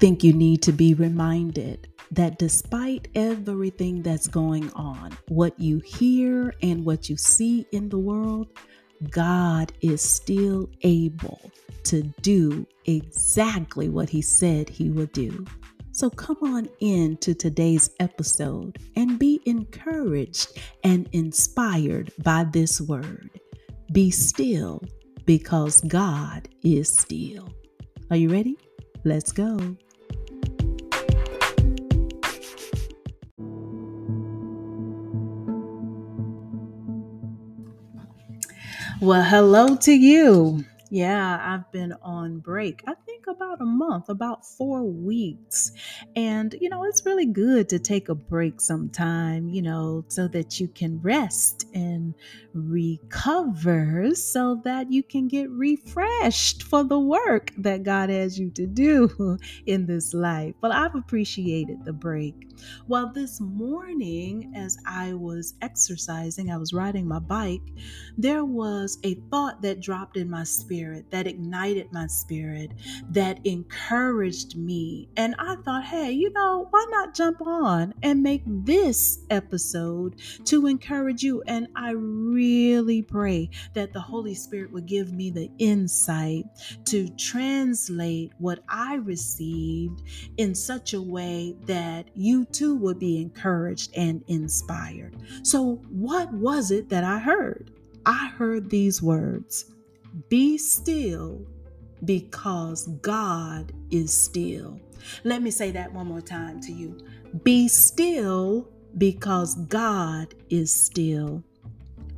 think you need to be reminded that despite everything that's going on, what you hear and what you see in the world, God is still able to do exactly what He said He would do. So come on in to today's episode and be encouraged and inspired by this word. Be still because God is still. Are you ready? Let's go. Well, hello to you. Yeah, I've been on break. I about a month, about four weeks. And, you know, it's really good to take a break sometime, you know, so that you can rest and recover so that you can get refreshed for the work that God has you to do in this life. Well, I've appreciated the break. Well, this morning, as I was exercising, I was riding my bike, there was a thought that dropped in my spirit, that ignited my spirit, that encouraged me. And I thought, hey, you know, why not jump on and make this episode to encourage you? And I really pray that the Holy Spirit would give me the insight to translate what I received in such a way that you too would be encouraged and inspired. So, what was it that I heard? I heard these words Be still because God is still. Let me say that one more time to you. Be still because God is still.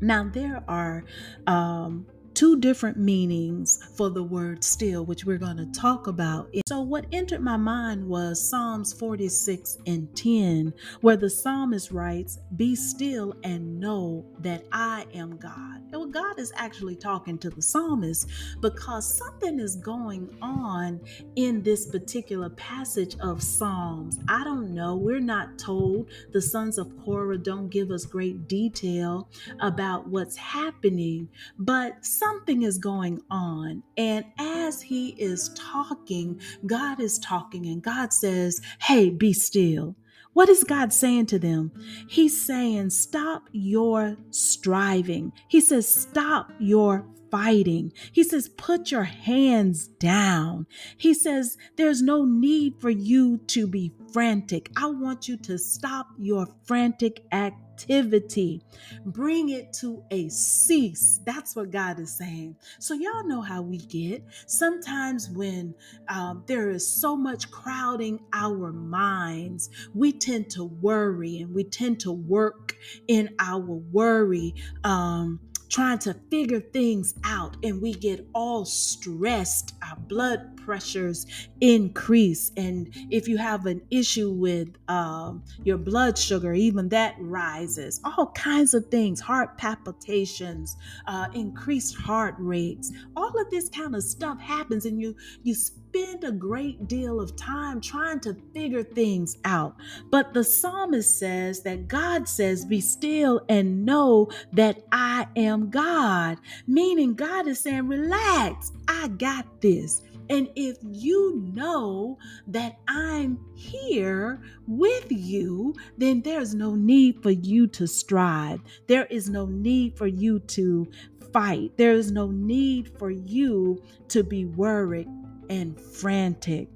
Now, there are um, two different meanings for the word still, which we're going to talk about. So, what entered my mind was Psalms 46 and 10, where the psalmist writes, Be still and know that I am God. And Well, God is actually talking to the psalmist because something is going on in this particular passage of Psalms. I don't know. We're not told. The sons of Korah don't give us great detail about what's happening, but something is going on. And as he is talking, God is talking, and God says, Hey, be still. What is God saying to them? He's saying, Stop your striving. He says, Stop your fighting. He says, Put your hands down. He says, There's no need for you to be frantic. I want you to stop your frantic activity. Bring it to a cease. That's what God is saying. So, y'all know how we get. Sometimes, when um, there is so much crowding our minds, we tend to worry and we tend to work in our worry. Um, trying to figure things out and we get all stressed. Our blood pressures increase. And if you have an issue with um, your blood sugar, even that rises. All kinds of things, heart palpitations, uh, increased heart rates, all of this kind of stuff happens and you you spend a great deal of time trying to figure things out. But the psalmist says that God says, Be still and know that I am God. Meaning, God is saying, Relax, I got this. And if you know that I'm here with you, then there's no need for you to strive. There is no need for you to fight. There is no need for you to be worried and frantic.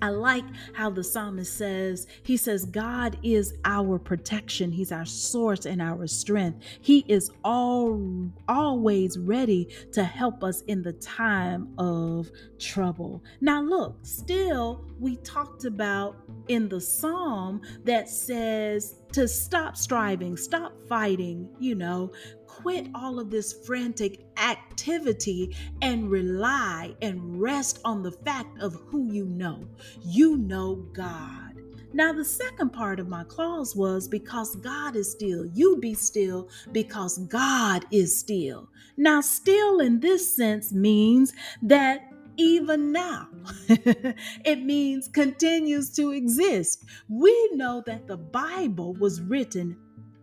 I like how the psalmist says, he says, God is our protection. He's our source and our strength. He is all always ready to help us in the time of trouble. Now, look, still, we talked about in the psalm that says to stop striving, stop fighting, you know, quit all of this frantic activity and rely and rest on the fact of who you know. You know God. Now, the second part of my clause was because God is still. You be still because God is still. Now, still in this sense means that even now. it means continues to exist. We know that the Bible was written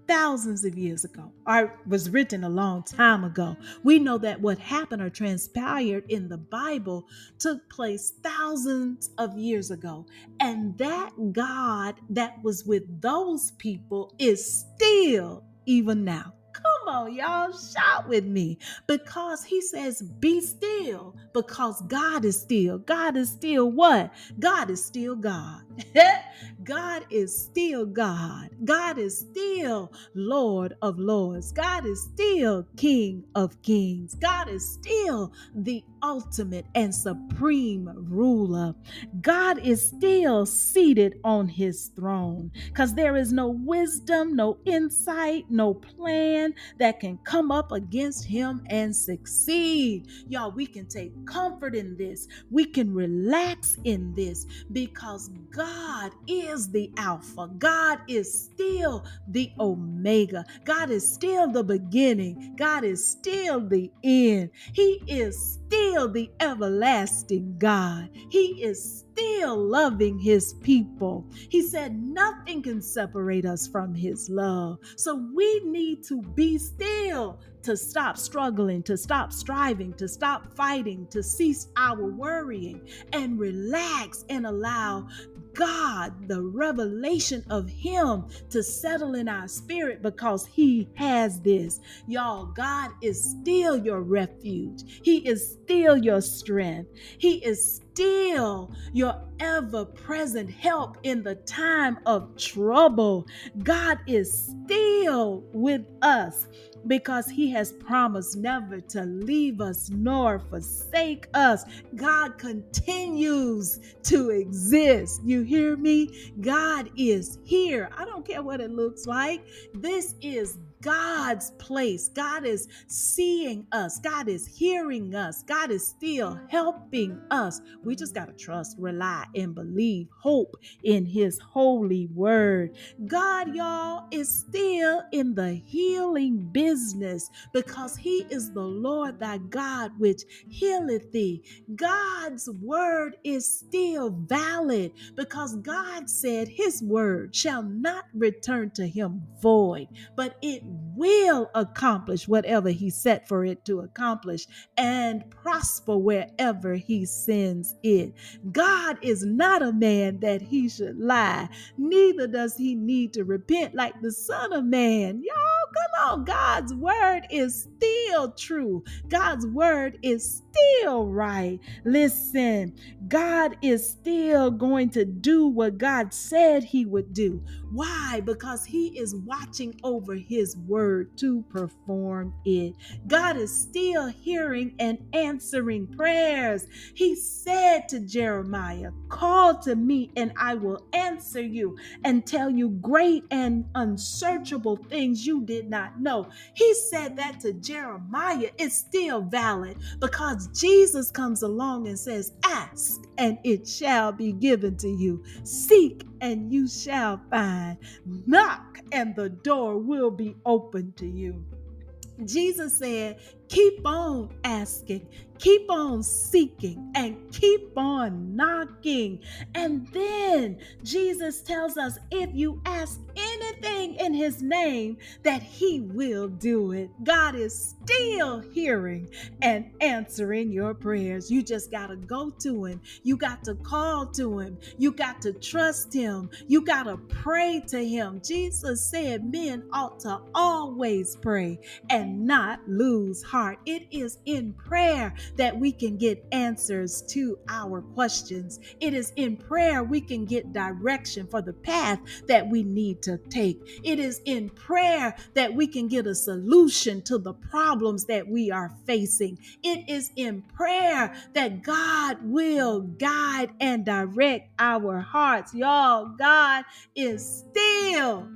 thousands of years ago or was written a long time ago. We know that what happened or transpired in the Bible took place thousands of years ago. And that God that was with those people is still even now. Come on, y'all, shout with me because he says, Be still, because God is still. God is still what? God is still God. God is still God. God is still Lord of Lords. God is still King of Kings. God is still the ultimate and supreme ruler. God is still seated on his throne because there is no wisdom, no insight, no plan that can come up against him and succeed. Y'all, we can take comfort in this. We can relax in this because God is the Alpha. God is still the Omega. God is still the beginning. God is still the end. He is still the everlasting God. He is still loving his people. He said nothing can separate us from his love. So we need to be still to stop struggling, to stop striving, to stop fighting, to cease our worrying and relax and allow God, the revelation of Him to settle in our spirit because He has this. Y'all, God is still your refuge, He is still your strength, He is still your ever present help in the time of trouble. God is still with us because he has promised never to leave us nor forsake us. God continues to exist. You hear me? God is here. I don't care what it looks like. This is God's place. God is seeing us. God is hearing us. God is still helping us. We just got to trust, rely, and believe, hope in His holy word. God, y'all, is still in the healing business because He is the Lord thy God which healeth thee. God's word is still valid because God said His word shall not return to Him void, but it will accomplish whatever he set for it to accomplish and prosper wherever he sends it. God is not a man that he should lie, neither does he need to repent like the Son of Man. Y'all, come on. God's word is still true, God's word is still right. Listen, God is still going to do what God said he would do. Why? Because he is watching over his word to perform it. God is still hearing and answering prayers. He said to Jeremiah, Call to me, and I will answer you and tell you great and unsearchable things you did not know. He said that to Jeremiah. It's still valid because Jesus comes along and says, Ask, and it shall be given to you. Seek, and you shall find. Knock, and the door will be open to you. Jesus said, Keep on asking, keep on seeking, and keep on knocking. And then Jesus tells us if you ask anything in his name, that he will do it. God is still hearing and answering your prayers. You just got to go to him. You got to call to him. You got to trust him. You got to pray to him. Jesus said men ought to always pray and not lose heart heart. It is in prayer that we can get answers to our questions. It is in prayer we can get direction for the path that we need to take. It is in prayer that we can get a solution to the problems that we are facing. It is in prayer that God will guide and direct our hearts. Y'all, God is still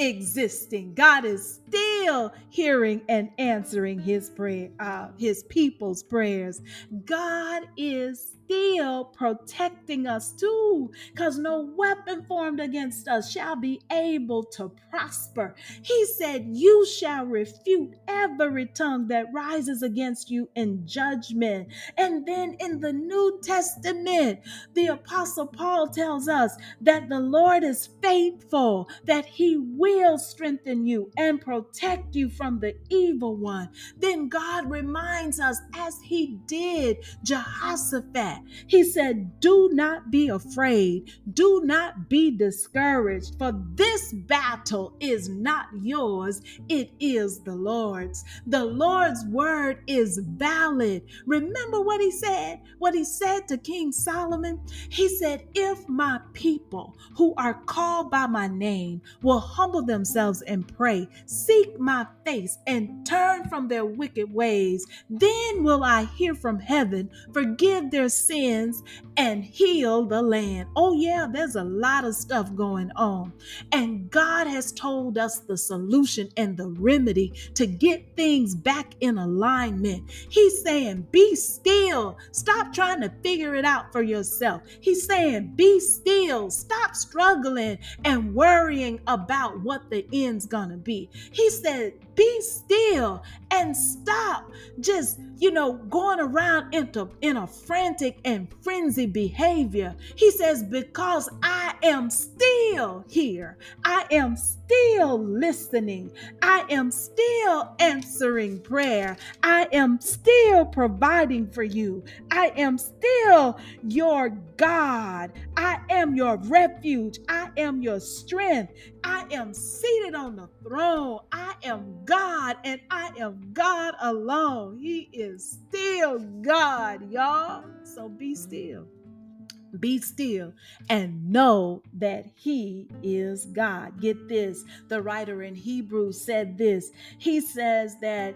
existing. God is still hearing and answering his prayer, uh, his people's prayers. God is still protecting us too, because no weapon formed against us shall be able to prosper. He said, You shall refute every tongue that rises against you in judgment. And then in the New Testament, the Apostle Paul tells us that the Lord is faithful, that he will strengthen you and protect you from the evil one. Then God reminds us, as he did Jehoshaphat, he said, Do not be afraid, do not be discouraged, for this battle is not yours, it is the Lord's. The Lord's word is valid. Remember what he said? What he said to King Solomon? He said, If my people who are called by my name will humble themselves and pray, seek my face, and turn from their wicked ways, then will I hear from heaven, forgive their sins, and heal the land. Oh, yeah, there's a lot of stuff going on. And God has told us the solution and the remedy to get things back in alignment. He's saying, Be still. Stop trying to figure it out for yourself. He's saying, Be still. Stop struggling and worrying about what the end's gonna be. He said, Be still and stop just, you know, going around into in a frantic and frenzied behavior. He says, Because I am still here, I am still listening, I am still answering prayer, I am still providing for you, I am still your God, I am your refuge, I am your strength, I am seated on the throne, I am God, and I am God alone. He is still God, y'all. So be still. Be still and know that He is God. Get this the writer in Hebrews said this. He says that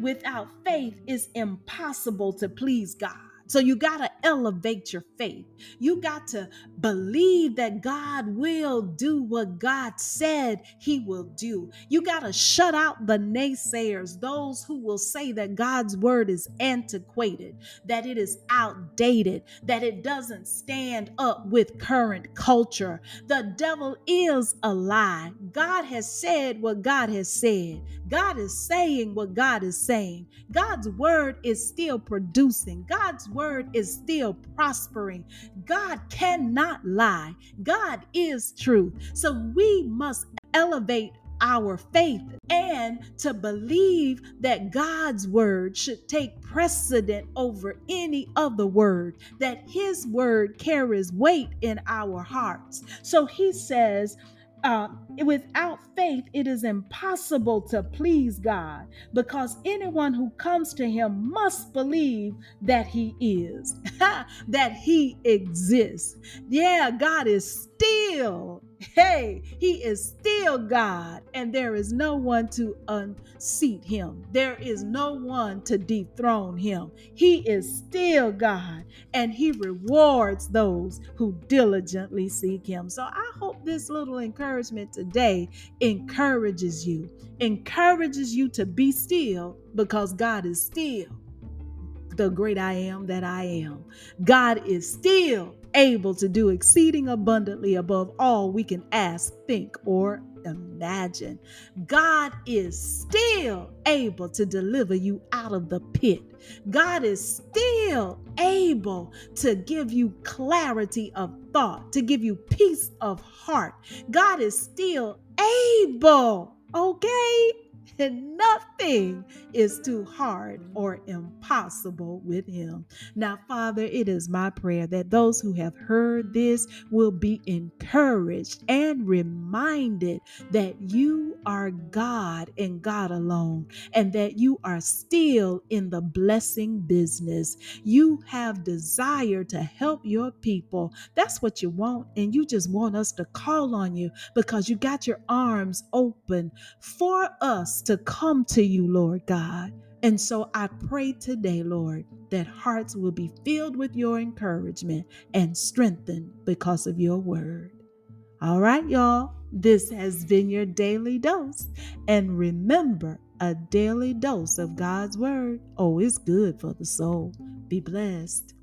without faith, it's impossible to please God. So you got to elevate your faith. You got to believe that God will do what God said he will do. You got to shut out the naysayers, those who will say that God's word is antiquated, that it is outdated, that it doesn't stand up with current culture. The devil is a lie. God has said what God has said. God is saying what God is saying. God's word is still producing. God's word word is still prospering. God cannot lie. God is truth. So we must elevate our faith and to believe that God's word should take precedent over any other word, that his word carries weight in our hearts. So he says, uh, without faith, it is impossible to please God because anyone who comes to Him must believe that He is, that He exists. Yeah, God is still Hey, he is still God, and there is no one to unseat him. There is no one to dethrone him. He is still God, and he rewards those who diligently seek him. So I hope this little encouragement today encourages you, encourages you to be still because God is still the great I am that I am. God is still able to do exceeding abundantly above all we can ask, think, or imagine. God is still able to deliver you out of the pit. God is still able to give you clarity of thought, to give you peace of heart. God is still able, okay? And nothing is too hard or impossible with him. Now, Father, it is my prayer that those who have heard this will be encouraged and reminded that you are God and God alone, and that you are still in the blessing business. You have desire to help your people. That's what you want, and you just want us to call on you because you got your arms open for us to come to you, Lord God. And so I pray today, Lord, that hearts will be filled with your encouragement and strengthened because of your word. All right, y'all, this has been your daily dose. And remember, a daily dose of God's word, oh, it's good for the soul. Be blessed.